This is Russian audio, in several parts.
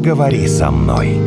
поговори со мной.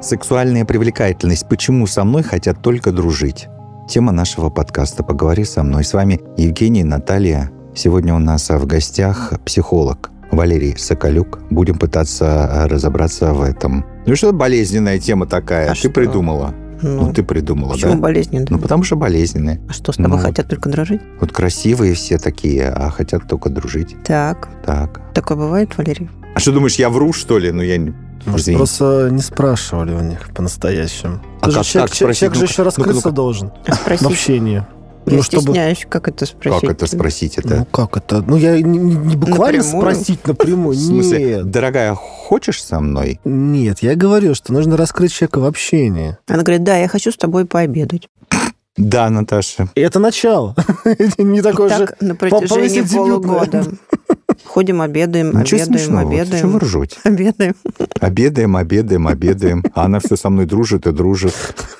Сексуальная привлекательность. Почему со мной хотят только дружить? Тема нашего подкаста «Поговори со мной». С вами Евгений, Наталья. Сегодня у нас в гостях психолог Валерий Соколюк. Будем пытаться разобраться в этом. Ну что болезненная тема такая? А ты что? придумала. Ну, Ну, ты придумала, почему да? болезненно? Ну, потому что болезненные. А что, с тобой ну, хотят только дружить? Вот красивые все такие, а хотят только дружить. Так, Так. такое бывает, Валерий? А что думаешь, я вру, что ли? Ну, я не... Может, Извините. просто не спрашивали у них по-настоящему. А Ты же как- человек, как человек- спросить? человек же Ну-ка, еще раскрыться ну-ка, ну-ка. должен А в общении. Я Ну, чтобы- стесняюсь, как это спросить. Как это спросить? Это... Ну, как это? Ну, я не, не- буквально Напрямую? спросить напрямую. В смысле, Нет. дорогая, хочешь со мной? Нет, я говорю, что нужно раскрыть человека в общении. Она говорит, да, я хочу с тобой пообедать. Да, Наташа. И это начало. Не И такой же... так на протяжении полугода. Ходим, обедаем, Ничего обедаем, смешного. Чего вы обедаем. ржете? Обедаем. Обедаем, обедаем, обедаем. А она все со мной дружит и дружит.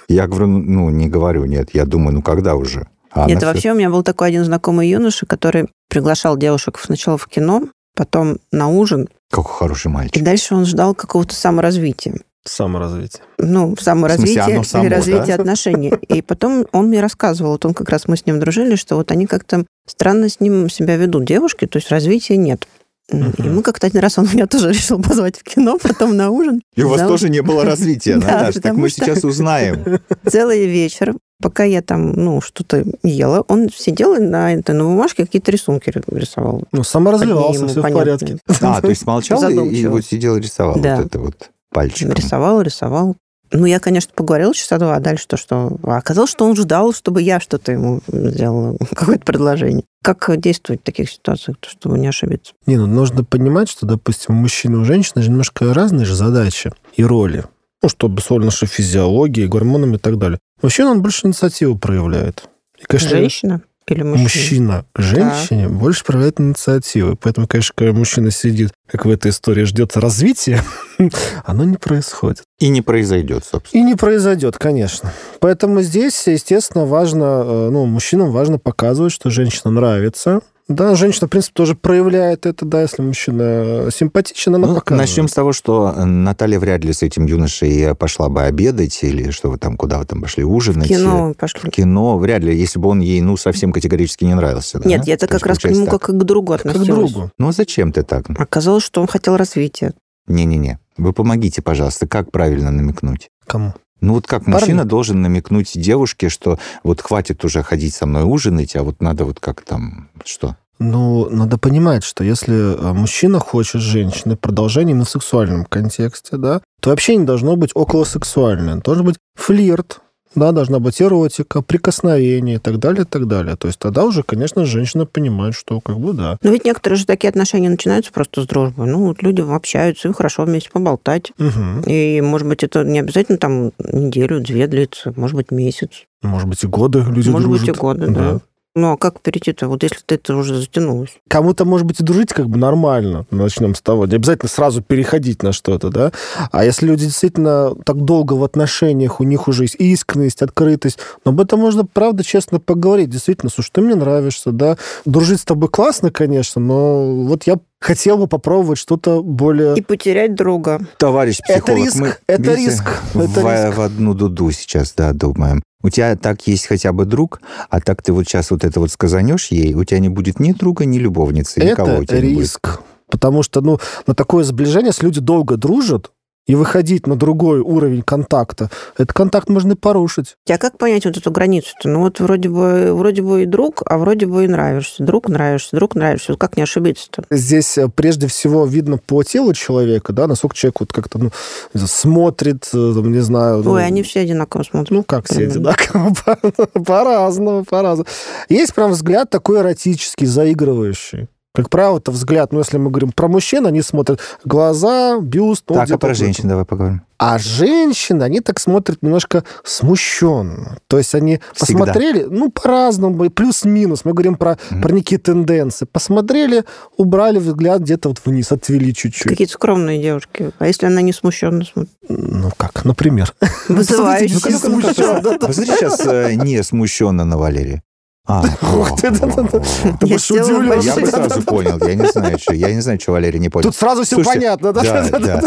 Я говорю, ну, не говорю, нет. Я думаю, ну, когда уже? А Нет, вообще у меня был такой один знакомый юноша, который приглашал девушек сначала в кино, потом на ужин, Какой хороший и мальчик. дальше он ждал какого-то саморазвития. Саморазвитие. ну, саморазвитие оно само, или развитие да? отношений. И потом он мне рассказывал, вот он как раз мы с ним дружили, что вот они как-то странно с ним себя ведут, девушки, то есть развития нет. И мы как-то один раз, он меня тоже решил позвать в кино, потом на ужин. И у вас тоже не было развития, Да, Наташа. Так мы сейчас узнаем. Целый вечер, пока я там, ну, что-то ела, он сидел на, этой, на бумажке какие-то рисунки рисовал. Ну, саморазвивался, все в понятно. порядке. А, то есть молчал и- вот сидел и рисовал Да. вот это вот пальчиком. Рисовал, рисовал. Ну, я, конечно, поговорила часа два, а дальше то, что... А оказалось, что он ждал, чтобы я что-то ему сделала, какое-то предложение. Как действовать в таких ситуациях, то, чтобы не ошибиться? Не, ну нужно понимать, что, допустим, у мужчины и у женщины же немножко разные же задачи и роли. Ну, чтобы соль нашей физиологии, гормонами и так далее. Мужчина, он больше инициативу проявляет. И, конечно, Женщина или мужчина? мужчина к женщине больше проявляет инициативу. Поэтому, конечно, когда мужчина сидит, как в этой истории, ждет развития, оно не происходит. И не произойдет, собственно. И не произойдет, конечно. Поэтому здесь, естественно, важно, э, ну, мужчинам важно показывать, что женщина нравится. Да, женщина, в принципе, тоже проявляет это, да, если мужчина симпатичен, она Ну, показывает. начнем с того, что Наталья вряд ли с этим юношей пошла бы обедать, или что вы там, куда вы там пошли В ужинать. кино В пошли. кино, вряд ли, если бы он ей, ну, совсем категорически не нравился. да? Нет, я-то То есть как раз к нему так. как и к другу Как к относилась. другу. Ну, а зачем ты так? Оказалось, что он хотел развития. Не-не-не. Вы помогите, пожалуйста, как правильно намекнуть? Кому? Ну вот как Парни. мужчина должен намекнуть девушке, что вот хватит уже ходить со мной ужинать, а вот надо вот как там, что? Ну, надо понимать, что если э, мужчина хочет с женщиной продолжение в сексуальном контексте, да, то вообще не должно быть околосексуальное. Должен быть флирт, да, должна быть эротика, прикосновение и так далее, и так далее. То есть тогда уже, конечно, женщина понимает, что как бы да. Но ведь некоторые же такие отношения начинаются просто с дружбы. Ну, вот люди общаются, им хорошо вместе поболтать. Мгм. И, может быть, это не обязательно там неделю, две длится, может быть, месяц, Может быть, и годы люди может быть, и дружат. годы, да. Ну, а как перейти-то? Вот если ты это уже затянулось. Кому-то, может быть, и дружить как бы нормально. Начнем с того. Не обязательно сразу переходить на что-то, да. А если люди действительно так долго в отношениях, у них уже есть искренность, открытость, но об этом можно, правда, честно поговорить. Действительно, слушай, ты мне нравишься, да. Дружить с тобой классно, конечно, но вот я хотел бы попробовать что-то более... И потерять друга. Товарищ Это психолог, риск, мы, это видите, риск, в, это риск. в одну дуду сейчас, да, думаем. У тебя так есть хотя бы друг, а так ты вот сейчас вот это вот сказанешь ей, у тебя не будет ни друга, ни любовницы, никого у Это тебя не будет. риск. Потому что, ну, на такое сближение, если люди долго дружат, и выходить на другой уровень контакта, этот контакт можно и порушить. А как понять вот эту границу-то? Ну вот вроде бы, вроде бы и друг, а вроде бы и нравишься. Друг нравишься, друг нравишься. Вот как не ошибиться-то? Здесь э, прежде всего видно по телу человека, да, насколько человек вот как-то ну, смотрит, э, там, не знаю. ну, Ой, они все одинаково смотрят. Ну, как все одинаково, по- по-разному, по-разному. Есть прям взгляд такой эротический, заигрывающий. Как правило, это взгляд, ну, если мы говорим про мужчин, они смотрят глаза, бюст. ну, Так, а про женщин давай поговорим. А женщины, они так смотрят немножко смущенно. То есть они Всегда. посмотрели, ну, по-разному, плюс-минус. Мы говорим про, Мгм. про некие тенденции. Посмотрели, убрали взгляд где-то вот вниз, отвели чуть-чуть. Какие-то скромные девушки. А если она не смущенно смотрит? Ну, как, например. Да, да. Посмотри сейчас э, не смущенно на Валерии. А, Ты удивлен. Я бы сразу понял. Я не знаю, что, я не знаю, что Валерий не понял. Тут сразу все понятно, да? Да, да.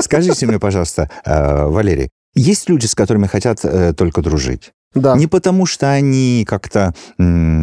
Скажите мне, пожалуйста, э, Валерий, есть люди, с которыми хотят э, только дружить? Да. Не потому, что они как-то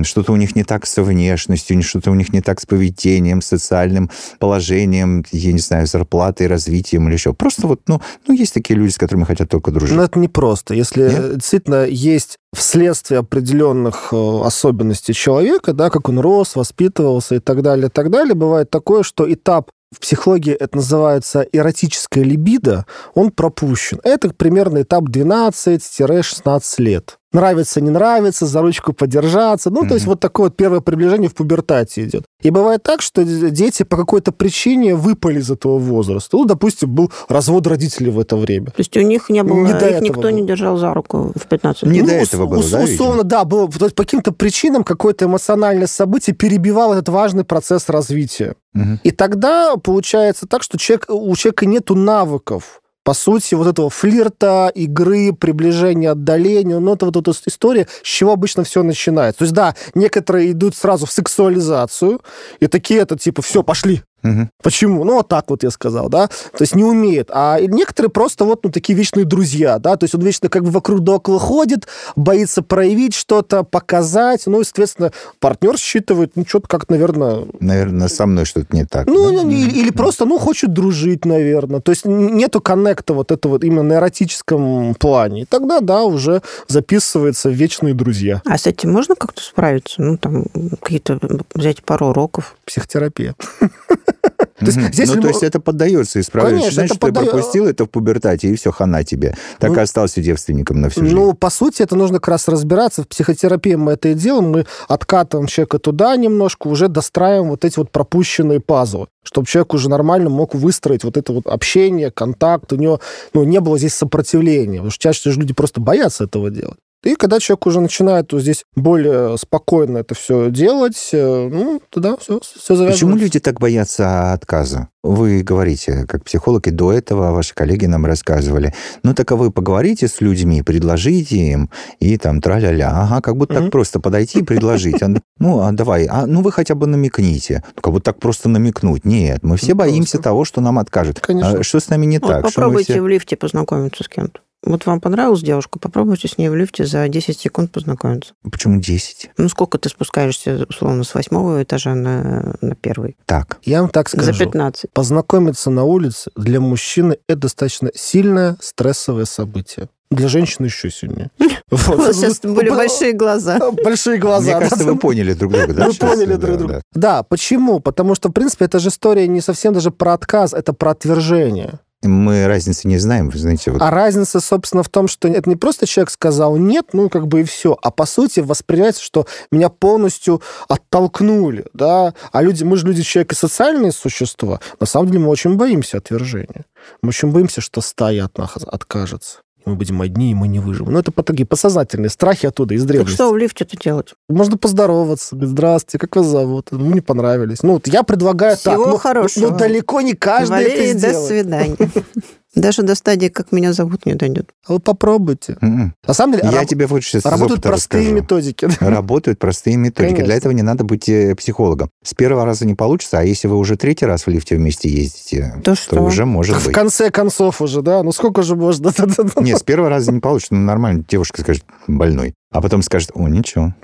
что-то у них не так с внешностью, не- что-то у них не так с поведением, социальным положением, я не знаю, зарплатой, развитием или еще. Просто вот, ну, ну есть такие люди, с которыми хотят только дружить. Но это непросто. Если Нет? действительно есть вследствие определенных э, особенностей человека, да, как он рос, воспитывался и так далее, и так далее, бывает такое, что этап в психологии это называется эротическая либидо, он пропущен. Это примерно этап 12-16 лет. Нравится, не нравится, за ручку подержаться. Ну, то есть вот такое вот первое приближение в пубертате идет. И бывает так, что дети по какой-то причине выпали из этого возраста. Ну, допустим, был развод родителей в это время. То есть у них не было, Не до их этого никто было. не держал за руку в 15 Не лет. до Ну, этого ус- было, ус- да, видимо? Условно, да, было. То есть по каким-то причинам какое-то эмоциональное событие перебивало этот важный процесс развития. Мгм. И тогда получается так, что человек, у человека нету навыков по сути, вот этого флирта, игры, приближения, отдаления, ну, это вот эта история, с чего обычно все начинается. То есть, да, некоторые идут сразу в сексуализацию, и такие это типа, все, пошли, Мгм. Почему? Ну, вот так вот я сказал, да. То есть не умеет. А некоторые просто вот ну, такие вечные друзья, да. То есть он вечно как бы вокруг да около ходит, боится проявить что-то, показать. Ну, и, соответственно, партнер считывает, ну, что-то как, наверное... Наверное, со мной что-то не так. Ну, да? или, или просто, ну, хочет дружить, наверное. То есть нету коннекта вот этого вот именно на эротическом плане. И тогда, да, уже записывается в вечные друзья. А с этим можно как-то справиться? Ну, там, какие-то взять пару уроков. Психотерапия. То есть здесь ну, либо- то есть это поддается исправлению. Конечно, Значит, это ты подда- пропустил это в пубертате, и все, хана тебе. Так Ну, и остался девственником на всю жизнь. Ну, по сути, это нужно как раз разбираться. В психотерапии мы это и делаем. Мы откатываем человека туда немножко, уже достраиваем вот эти вот пропущенные пазлы, чтобы человек уже нормально мог выстроить вот это вот общение, контакт. У него ну, не было здесь сопротивления. Потому что чаще люди просто боятся этого делать. И когда человек уже начинает вот здесь более спокойно это все делать, э, ну, тогда все, все завязывается. Почему люди так боятся отказа? Вы говорите, как психолог, и до этого ваши коллеги нам рассказывали. Ну, так а вы поговорите с людьми, предложите им, и там тра-ля-ля. Ага, как будто так просто подойти и предложить. А, Ну, а давай, а ну вы хотя бы намекните. Ну, как будто так просто намекнуть. Нет, мы все Ну, боимся того, что нам откажут. Конечно. А что с нами не так? Попробуйте в лифте познакомиться с кем-то. Вот вам понравилась девушка, попробуйте с ней в лифте за 10 секунд познакомиться. Почему 10? Ну, сколько ты спускаешься, условно, с восьмого этажа на, на первый? Так. Я вам так скажу. За 15. Познакомиться на улице для мужчины это достаточно сильное стрессовое событие. Для женщины еще сильнее. Вот. Сейчас были большие глаза. Большие глаза. Мне кажется, вы поняли друг друга, да? Вы поняли друг да. друга. Да, почему? Потому что, в принципе, эта же история не совсем даже про отказ, это про отвержение. Мы разницы не знаем, вы знаете. Вот А разница, собственно, в том, что это не просто человек сказал нет, ну, как бы и все, а по сути воспринимается, что меня полностью оттолкнули, да, а люди, мы же люди, человек и социальные существа, на самом деле мы очень боимся отвержения. Мы очень боимся, что стая от нас откажется. Мы будем одни, и мы не выживем. Ну, это такие подсознательные страхи оттуда, из Так древности. что в лифте-то делать? Можно поздороваться. Здравствуйте, как вас зовут? Мы не понравились. Ну, вот я предлагаю так. Всего ну, хорошего. Ну, далеко не каждый Валерий, это до сделает. свидания. Даже до стадии, как меня зовут, не дойдет. А Вы попробуйте. М-м. На самом деле, Я раб- тебе вот сейчас работают простые расскажу. методики. Работают простые методики. Конечно. Для этого не надо быть э, психологом. С первого раза не получится, а если вы уже третий раз в лифте вместе ездите, То то что? уже может В быть. конце концов уже, да? Ну, сколько же можно? Нет, с первого раза не получится. Ну, нормально, девушка скажет, больной. А потом скажет, о, ничего.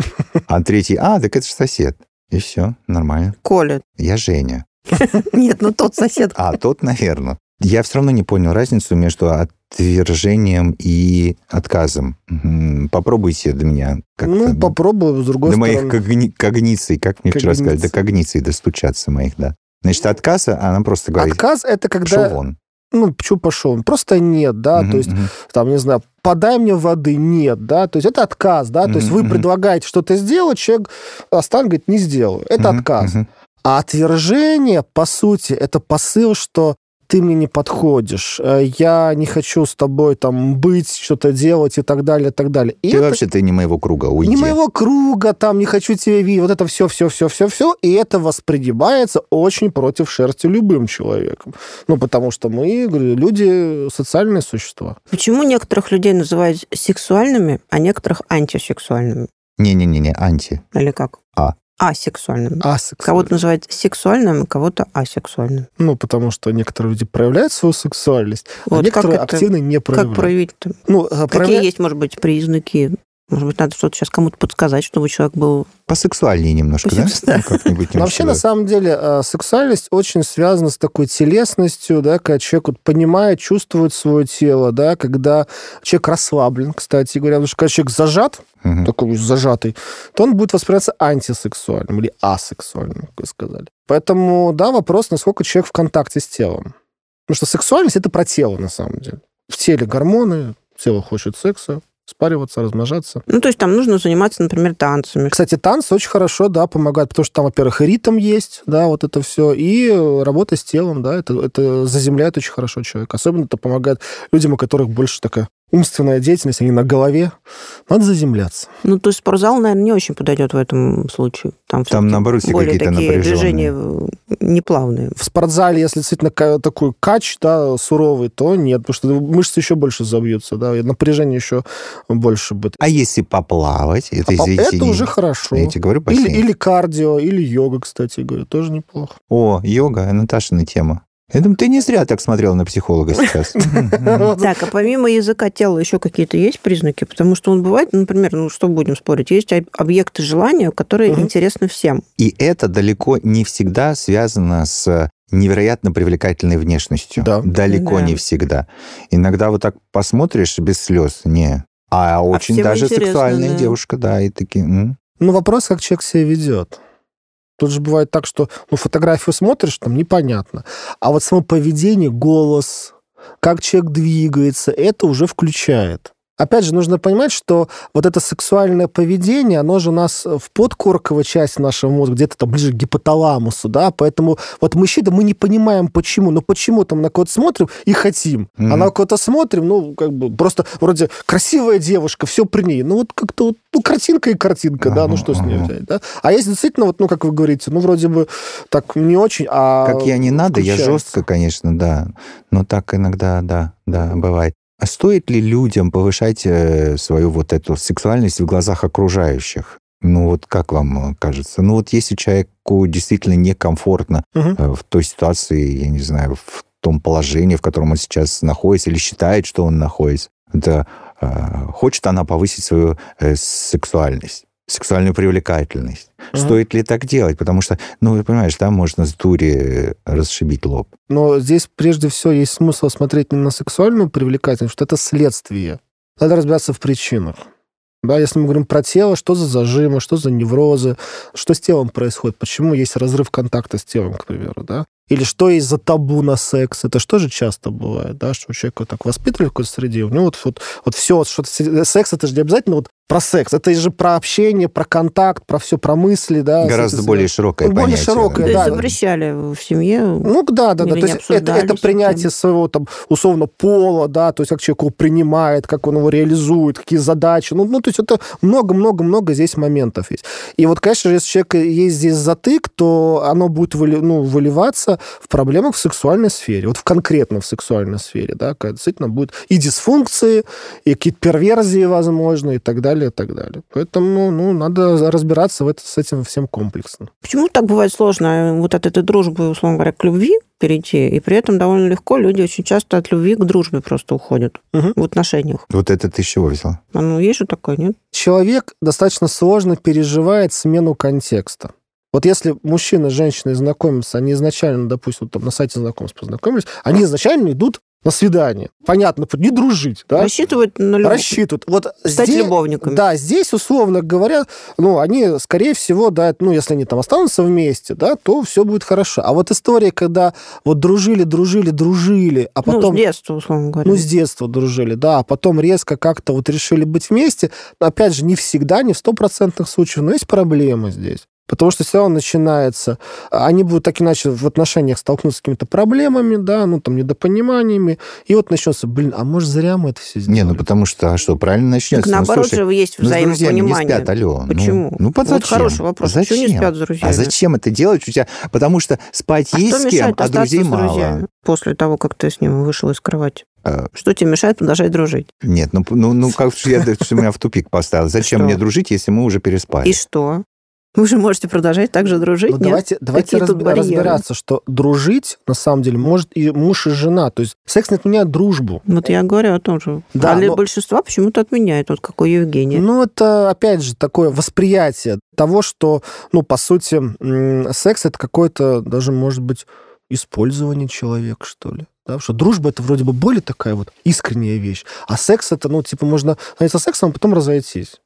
А третий, а, так это же сосед. И все, нормально. Коля. Я Женя. Нет, ну тот сосед. А, тот, наверное. Я все равно не понял разницу между отвержением и отказом. Попробуйте до меня как-то... Ну, попробую, с другой до моих стороны. когни- когниций, как мне вчера сказали, до Когниций. достучаться моих, да. Значит, отказ, она просто говорит, Отказ – это пошел когда... вон. Ну, почему пошел? Просто нет, да? Мгм, То есть, мгм. там, не знаю, подай мне воды, нет, да? То есть это отказ, да? То есть вы мгм. предлагаете что-то сделать, человек останет, говорит, не сделаю. Это Мгм, отказ. мгм. А отвержение, по сути, это посыл, что ты мне не подходишь, э, я не хочу с тобой там быть, что-то делать и так далее, и так далее. И Ты это вообще ты не моего круга, уйди. не моего круга, там, не хочу тебя видеть, вот это все, все, все, все, все, и это воспринимается очень против шерсти любым человеком. Ну, потому что мы, говорю, люди социальные существа. Почему некоторых людей называют сексуальными, а некоторых антисексуальными? Не-не-не, анти. Или как? А. Асексуальным. Асексуальным. Кого-то называют сексуальным, кого-то асексуальным. Ну, потому что некоторые люди проявляют свою сексуальность, а Вот некоторые как это- активно не проявляют. Как проявить-то? Ну, а Какие проявля- есть, может быть, признаки? Может быть, надо что-то сейчас кому-то подсказать, чтобы человек был... Посексуальнее немножко, да? Спасибо, да. Ну, Как-нибудь Но вообще, на немножко, самом деле, э, сексуальность очень связана с такой телесностью, да, когда человек вот понимает, чувствует свое тело, да, когда человек расслаблен, кстати говоря, потому что когда человек зажат, да. Мгм. такой зажатый, то он будет восприниматься антисексуальным или асексуальным, как вы сказали. Поэтому, да, вопрос, насколько человек в контакте с телом. Потому что сексуальность – это про тело, на самом деле. В теле гормоны, тело хочет секса, спариваться, размножаться. Ну, то есть там нужно заниматься, например, танцами. Кстати, танцы очень хорошо, да, помогают, потому что там, во-первых, и ритм есть, да, вот это все, и работа с телом, да, это, это заземляет очень хорошо человека. Особенно это помогает людям, у которых больше такая умственная деятельность, они на голове. Надо заземляться. Ну, то есть спортзал, наверное, не очень подойдет в этом случае. Там, Там, наоборот, все более какие-то такие напряженные. движения э, неплавные. В спортзале, если действительно такой кач, да, суровый, то нет, потому что мышцы еще больше забьются, да, и напряжение еще больше будет. А если поплавать? Это, А извините, это уже хорошо. Я тебе говорю, Или, бассейн. или кардио, или йога, кстати говоря, тоже неплохо. О, йога, Наташина тема. Я думаю, ты не зря так смотрел на психолога сейчас. Так, а помимо языка тела еще какие-то есть признаки? Потому что он бывает, например, ну что будем спорить, есть об- объекты желания, которые интересны всем. И это далеко не всегда связано с невероятно привлекательной внешностью. Да. Далеко Да. не всегда. Иногда вот так посмотришь без слез, не. А очень всем даже сексуальная да. девушка, да, и такие... м. Ну, вопрос, как человек себя ведет. Тут же бывает так, что ну, фотографию смотришь, там непонятно. А вот само поведение, голос, как человек двигается, это уже включает. Опять же, нужно понимать, что вот это сексуальное поведение, оно же у нас в подкорковой части нашего мозга, где-то там ближе к гипоталамусу, да, поэтому вот мужчина, мы не понимаем, почему, но почему там на кого-то смотрим и хотим, а Мгм. на кого-то смотрим, ну, как бы просто вроде красивая девушка, все при ней, ну, вот как-то вот, ну, картинка и картинка, да, ну, что с ней взять, да? А если действительно, вот, ну, как вы говорите, ну, вроде бы так не очень, а... Как я не надо, я включается. жестко, конечно, да. Но так иногда, да, да, бывает. А стоит ли людям повышать э, свою вот эту сексуальность в глазах окружающих? Ну вот как вам э, кажется? Ну вот если человеку действительно некомфортно э, в той ситуации, я не знаю, в том положении, в котором он сейчас находится, или считает, что он находится, это, э, хочет она повысить свою э, сексуальность, сексуальную привлекательность. Мгм. Стоит ли так делать? Потому что, ну, ты понимаешь, там можно с дури э, расшибить лоб. Но здесь прежде всего есть смысл смотреть не на сексуальную привлекательность, что это следствие. Надо разбираться в причинах. Да, если мы говорим про тело, что за зажимы, что за неврозы, что с телом происходит, почему есть разрыв контакта с телом, к примеру, да? Или что есть за табу на секс? Это что же часто бывает, да, что человека так воспитывали в какой-то среде, у него вот, вот, вот все, что секс, это же не обязательно вот про секс, это же про общение, про контакт, про все, про мысли, да. Гораздо с- более широкое более понятие. широкое, То есть да. запрещали в семье. Ну да, да, да. То есть это, это принятие своего там условно пола, да, то есть как человек его принимает, как он его реализует, какие задачи. Ну, ну то есть это много-много-много здесь моментов есть. И вот, конечно же, если у человека есть здесь затык, то оно будет выли- ну, выливаться в проблемах в сексуальной сфере. Вот в конкретно в сексуальной сфере, да, когда действительно будет и дисфункции, и какие-то перверзии, возможно, и так далее, и так далее. Поэтому, ну, надо разбираться в это, с этим всем комплексно. Почему так бывает сложно э, вот от этой дружбы, условно говоря, к любви перейти, и при этом довольно легко люди очень часто от любви к дружбе просто уходят Мгм. в отношениях. Вот это ты с чего взял? А ну, есть же такое, нет? человек достаточно сложно переживает смену контекста. Вот если мужчина с женщиной знакомятся, они изначально, допустим, там на сайте знакомств познакомились, они изначально идут на свидание. Понятно, не дружить, да? Рассчитывают на любовь. Рассчитывают. Вот Стать здесь- любовниками. Да, здесь, условно говоря, ну, они, скорее всего, да, ну, если они там останутся вместе, да, то все будет хорошо. А вот история, когда вот дружили, дружили, дружили, а Ну, потом... с детства, условно говоря. Ну, с детства дружили, да, а потом резко как-то вот решили быть вместе. Опять же, не всегда, не в стопроцентных случаях, но есть проблемы здесь. Потому что все равно начинается... Они будут так иначе в отношениях столкнуться с какими-то проблемами, да, ну, там, недопониманиями. И вот начнется, блин, а может, зря мы это все сделали? Не, ну потому что, а что, правильно начнется? Так наоборот ну, слушай, же есть ну, с друзьями не взаимопонимание. спят, алло. Ну, Почему? Ну, под Вот зачем? хороший вопрос. Зачем? Почему не спят с друзьями? А зачем это делать у тебя? Потому что спать А есть что с кем, а друзей с мало. друзьями после того, как ты с ним вышел из кровати? Э, Что тебе мешает продолжать дружить? Нет, ну, ну, ну как я что меня в тупик поставил? Зачем Что? мне дружить, если мы уже переспали? И что? Вы же можете продолжать так же дружить, Ну, давайте давайте барьеры? разбираться, что дружить, на самом деле, может и муж, и жена. То есть секс не отменяет дружбу. Вот я говорю о том же. Да, а но- большинства почему-то отменяет, вот как у Евгения. Ну, это, опять же, такое восприятие того, что, ну, по сути, секс это какое-то даже, может быть, использование человека, что ли. Да, что дружба это вроде бы более такая вот искренняя вещь, а секс это, ну, типа, можно заняться сексом, а потом разойтись.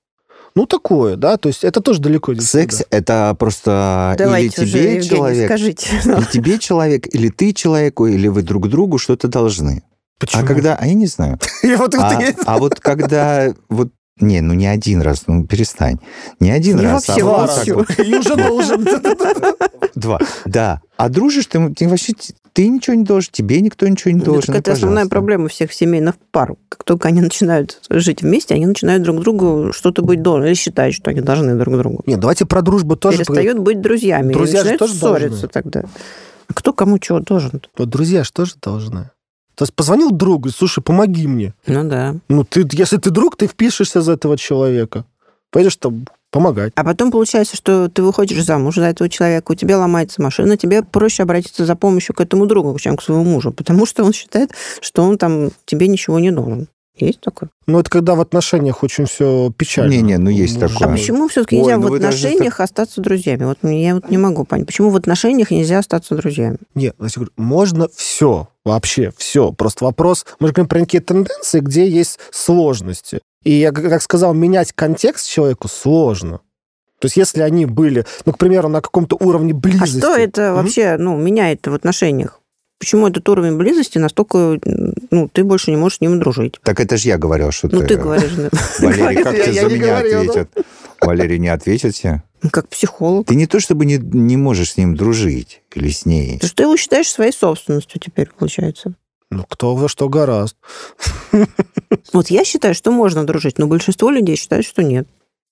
Ну, такое, да, то есть это тоже далеко не Секс это просто Давайте или уже, тебе Евгений, человек, скажите. или тебе человек, или ты человеку, или вы друг другу что-то должны. Почему? А когда... А я не знаю. А, а вот когда... Вот, не, ну не один раз, ну перестань. Не один Не раз, вообще, а Два вот. И уже должен. Два. Да. А дружишь ты, ты вообще... Ты ничего не должен, тебе никто ничего не Ну, должен. так это ну, основная проблема всех семейных пар. Как только они начинают жить вместе, они начинают друг другу что-то быть должны, или считать, что они должны друг другу. Нет, давайте про дружбу тоже. Перестают быть друзьями. Друзья и же тоже ссориться должны. тогда. Кто кому чего должен? Вот друзья же тоже должны. То есть позвонил другу, слушай, помоги мне. Ну да. Ну, ты, если ты друг, ты впишешься за этого человека. Пойдешь там помогать. А потом получается, что ты выходишь замуж за этого человека, у тебя ломается машина, тебе проще обратиться за помощью к этому другу, чем к своему мужу, потому что он считает, что он там тебе ничего не должен. Есть такое? Ну, это когда в отношениях очень все печально. Не-не, ну, есть Может такое. А почему все-таки Ой, нельзя ну в отношениях остаться друзьями? Вот мне- я вот не могу понять, почему в отношениях нельзя остаться друзьями? Нет, говорю, можно все, вообще все. Просто вопрос, мы же говорим про некие тенденции, где есть сложности. И я, как сказал, менять контекст человеку сложно. То есть если они были, ну, к примеру, на каком-то уровне А близости... что это Мгм. вообще ну, меняет в отношениях? Почему этот уровень близости настолько, ну, ты больше не можешь с ним дружить? Так это же я говорил, что Ну, ты говоришь, да. Валерий, как ты за меня ответит? Валерий не ответит тебе? Ну, как психолог. Ты не то чтобы не, не можешь с ним дружить или с ней. Ты что его считаешь своей собственностью теперь, получается? Ну, кто во что гораст. Вот я считаю, что можно дружить, но большинство людей считают, что нет.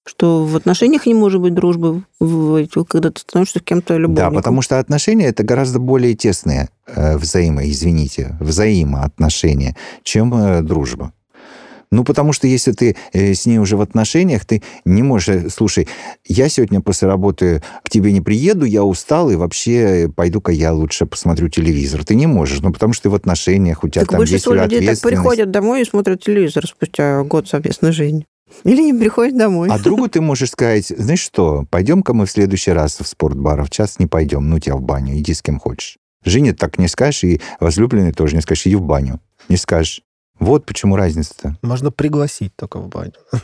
Что в отношениях не может быть дружбы, когда ты становишься с кем-то Да, любовником. потому что отношения это гораздо более тесные э, взаимо, извините, взаимоотношения, чем э, дружба. Ну, потому что если ты э, с ней уже в отношениях, ты не можешь... Слушай, я сегодня после работы к тебе не приеду, я устал, и вообще пойду-ка я лучше посмотрю телевизор. Ты не можешь, ну, потому что ты в отношениях, у тебя Так там есть большинство людей так ответственность. приходят домой и смотрят телевизор спустя год совместной жизни. Или не приходят домой. А другу ты можешь сказать, знаешь что, пойдем-ка мы в следующий раз в спортбар, а в час не пойдем, ну тебя в баню, иди с кем хочешь. Жене так не скажешь, и возлюбленной тоже не скажешь, иди в баню. Не скажешь. Вот почему разница-то. Можно пригласить только в баню.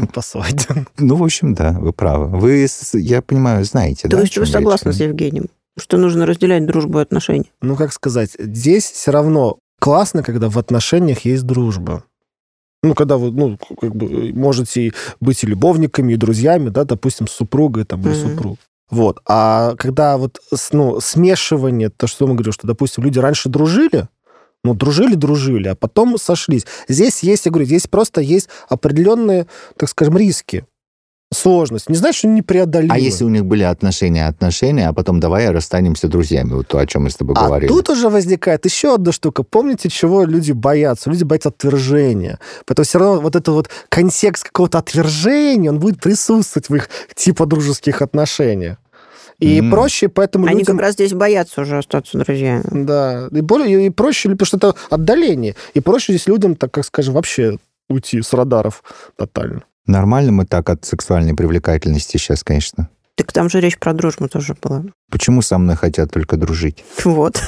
Не Посылать. Ну, в общем, да, вы правы. Вы, я понимаю, знаете, То есть вы речь? согласны с Евгением, что нужно разделять дружбу и отношения? Ну, как сказать, здесь все равно классно, когда в отношениях есть дружба. Ну, когда вы, ну, как бы можете и быть и любовниками, и друзьями, да, допустим, с супругой там, или Мгм. супруг. Вот. А когда вот ну, смешивание, то, что мы говорим, что, допустим, люди раньше дружили, ну, дружили-дружили, а потом сошлись. Здесь есть, я говорю, здесь просто есть определенные, так скажем, риски, сложность. Не значит, что непреодолимы. А если у них были отношения, отношения, а потом давай расстанемся друзьями, вот то, о чем мы с тобой А говорили. тут уже возникает еще одна штука. Помните, чего люди боятся? Люди боятся отвержения. Поэтому все равно вот это вот контекст какого-то отвержения, он будет присутствовать в их типа дружеских отношениях. И М. проще, поэтому Они людям... как раз здесь боятся уже остаться друзьями. Да, и, более, и проще, потому что это отдаление. И проще здесь людям, так как скажем, вообще уйти с радаров тотально. Нормально мы так от сексуальной привлекательности сейчас, конечно. Так там же речь про дружбу тоже была. Почему со мной хотят только дружить? Вот.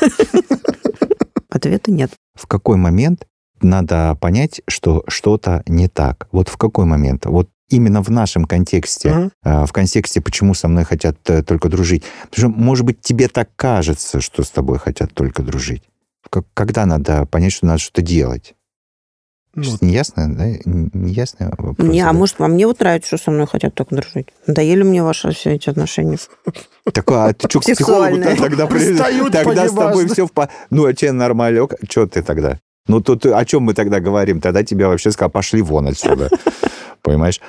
Ответа нет. в какой момент надо понять, что что-то не так. Вот в какой момент? Вот именно в нашем контексте, а, в контексте, почему со мной хотят э, только дружить. Потому что, может быть, тебе так кажется, что с тобой хотят только дружить. Когда надо понять, что надо что-то делать? Ну, Сейчас не ясно, да? Не ясно вопрос? Не, а да? может, а мне вот нравится, что со мной хотят только дружить. Надоели мне ваши все эти отношения. Так, а ты что, к психологу тогда, Пристают тогда с тобой все в... по- Ну, а тебе нормально? Что ты тогда? Ну, тут о чем мы тогда говорим? Тогда тебе вообще сказал, пошли вон отсюда. Понимаешь?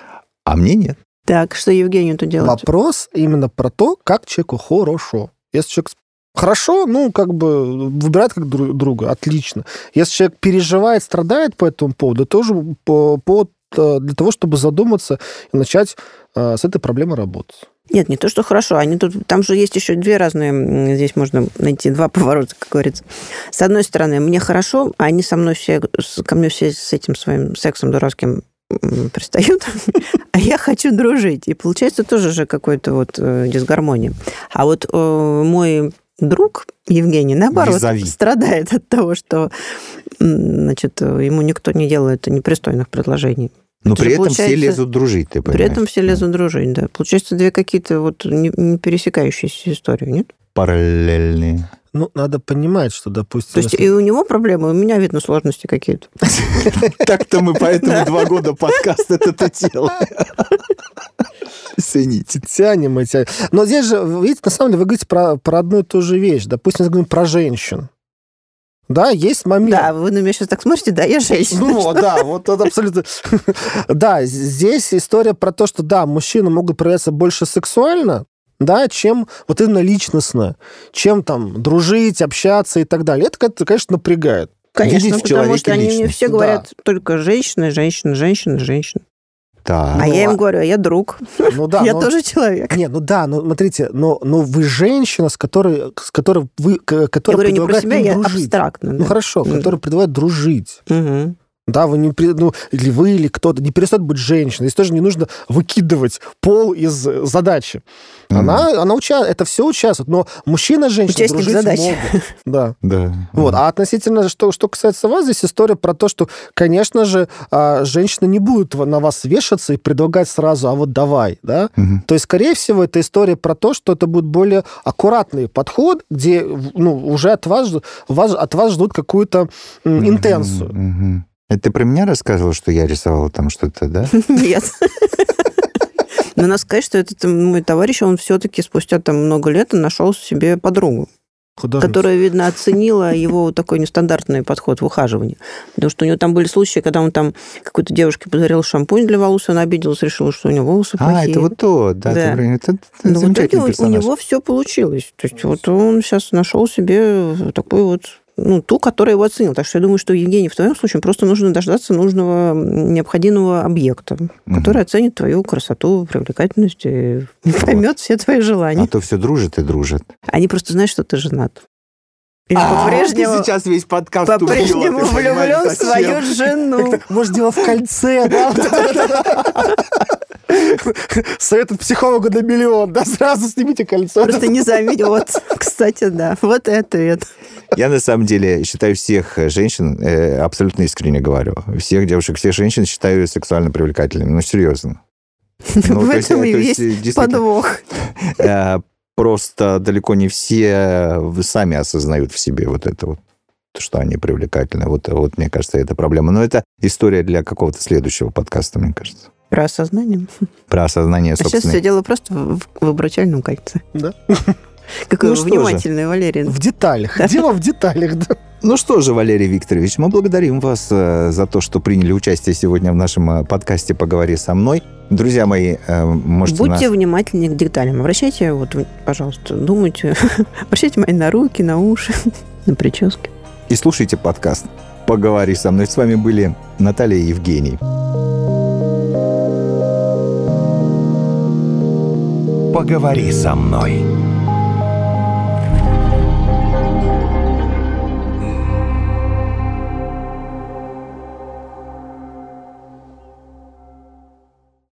А мне нет. Так, что Евгению-то делать? Вопрос именно про то, как человеку хорошо. Если человек Хорошо, ну, как бы выбирать как друга, отлично. Если человек переживает, страдает по этому поводу, тоже повод э, для того, чтобы задуматься и начать э, с этой проблемой работать. Нет, не то, что хорошо. Они тут, там же есть еще две разные, здесь можно найти два поворота, как говорится. С одной стороны, мне хорошо, а они со мной все, ко мне все с этим своим сексом дурацким пристают, а я хочу дружить. И получается тоже же какой-то вот э, дисгармония. А вот мой друг Евгений, наоборот, Визави. страдает от того, что значит, ему никто не делает непристойных предложений. Но при этом все лезут дружить, ты понимаешь? При этом все лезут дружить, да. Получается, две какие-то вот не пересекающиеся истории, нет? Параллельные. Ну, надо понимать, что, допустим... То есть если... и у него проблемы, у меня, видно, сложности какие-то. Так-то мы поэтому два года подкаст это делаем. Извините. Тянем и тянем. Но здесь же, видите, на самом деле вы говорите про, про одну и ту же вещь. Допустим, мы говорим про женщин. Да, есть момент. Да, вы на меня сейчас так смотрите, да, я женщина. Ну, да, вот это абсолютно... Да, здесь история про то, что, да, мужчины могут проявляться больше сексуально, да, чем вот именно личностно, чем там дружить, общаться и так далее. Это, конечно, напрягает. Конечно, Видеть потому что они мне все говорят да. только женщины, женщины, женщины, женщины. Да. А ну, я им говорю, а я друг. Ну да. я но... тоже человек. Не, ну да, ну смотрите, но, но вы женщина, с которой, с которой вы, которая я говорю не про себя, я абстрактно. Ну да. хорошо, которая предлагает дружить. Угу. Да, вы не, ну, или вы, или кто-то, не перестает быть женщиной. Здесь тоже не нужно выкидывать пол из задачи. Mm. Она, она уча... это все участвует, но мужчина и женщина Участник дружить задачи. могут. Да. да. Вот. А относительно, что, что касается вас, здесь история про то, что, конечно же, а, женщина не будет на вас вешаться и предлагать сразу, а вот давай, да? Mm-hmm. То есть, скорее всего, это история про то, что это будет более аккуратный подход, где ну, уже от вас, вас, от вас ждут какую-то mm-hmm. интенцию. Mm-hmm. Это ты про меня рассказывал, что я рисовала там что-то, да? Нет. Но надо сказать, что этот мой товарищ, он все-таки спустя там много лет нашел себе подругу. Которая, видно, оценила его такой нестандартный подход в ухаживании. Потому что у него там были случаи, когда он там какой-то девушке подарил шампунь для волос, она обиделась, решила, что у него волосы плохие. А, это вот то, да. да. Ты, это, это Но в итоге у, у него все получилось. То есть вот он сейчас нашел себе такой вот ну, ту, которая его оценила. Так что я думаю, что Евгений в твоем случае просто нужно дождаться нужного необходимого объекта, угу. который оценит твою красоту, привлекательность и поймет вот. все твои желания. А то все дружит и дружит. Они просто знают, что ты женат. А, по-прежнему, ты сейчас весь подкаст по-прежнему влюблен в свою жену. Может, дело в кольце, да? Совет от психолога на миллион, да, сразу снимите кольцо. Просто не заметил. Вот, кстати, да, вот это это. Я на самом деле считаю всех женщин, э, абсолютно искренне говорю, всех девушек, всех женщин считаю сексуально привлекательными. Ну, серьезно. Ну, в этом и есть подвох. Э, просто далеко не все сами осознают в себе вот это вот что они привлекательны. Вот, вот мне кажется, это проблема. Но это история для какого-то следующего подкаста, мне кажется. Про осознание. Про осознание, собственно. А сейчас все дело просто в, в обручальном кольце. Да. Какой ну, внимательный, Валерий. В деталях. Дело в деталях, да. Ну что же, Валерий Викторович, мы благодарим вас э, за то, что приняли участие сегодня в нашем э, подкасте «Поговори со мной». Друзья мои, э, можете Будьте нас... внимательны к деталям. Обращайте, вот, пожалуйста, думайте. Обращайте мои на руки, на уши, на прически. И слушайте подкаст «Поговори со мной». С вами были Наталья и Евгений. «Поговори со мной».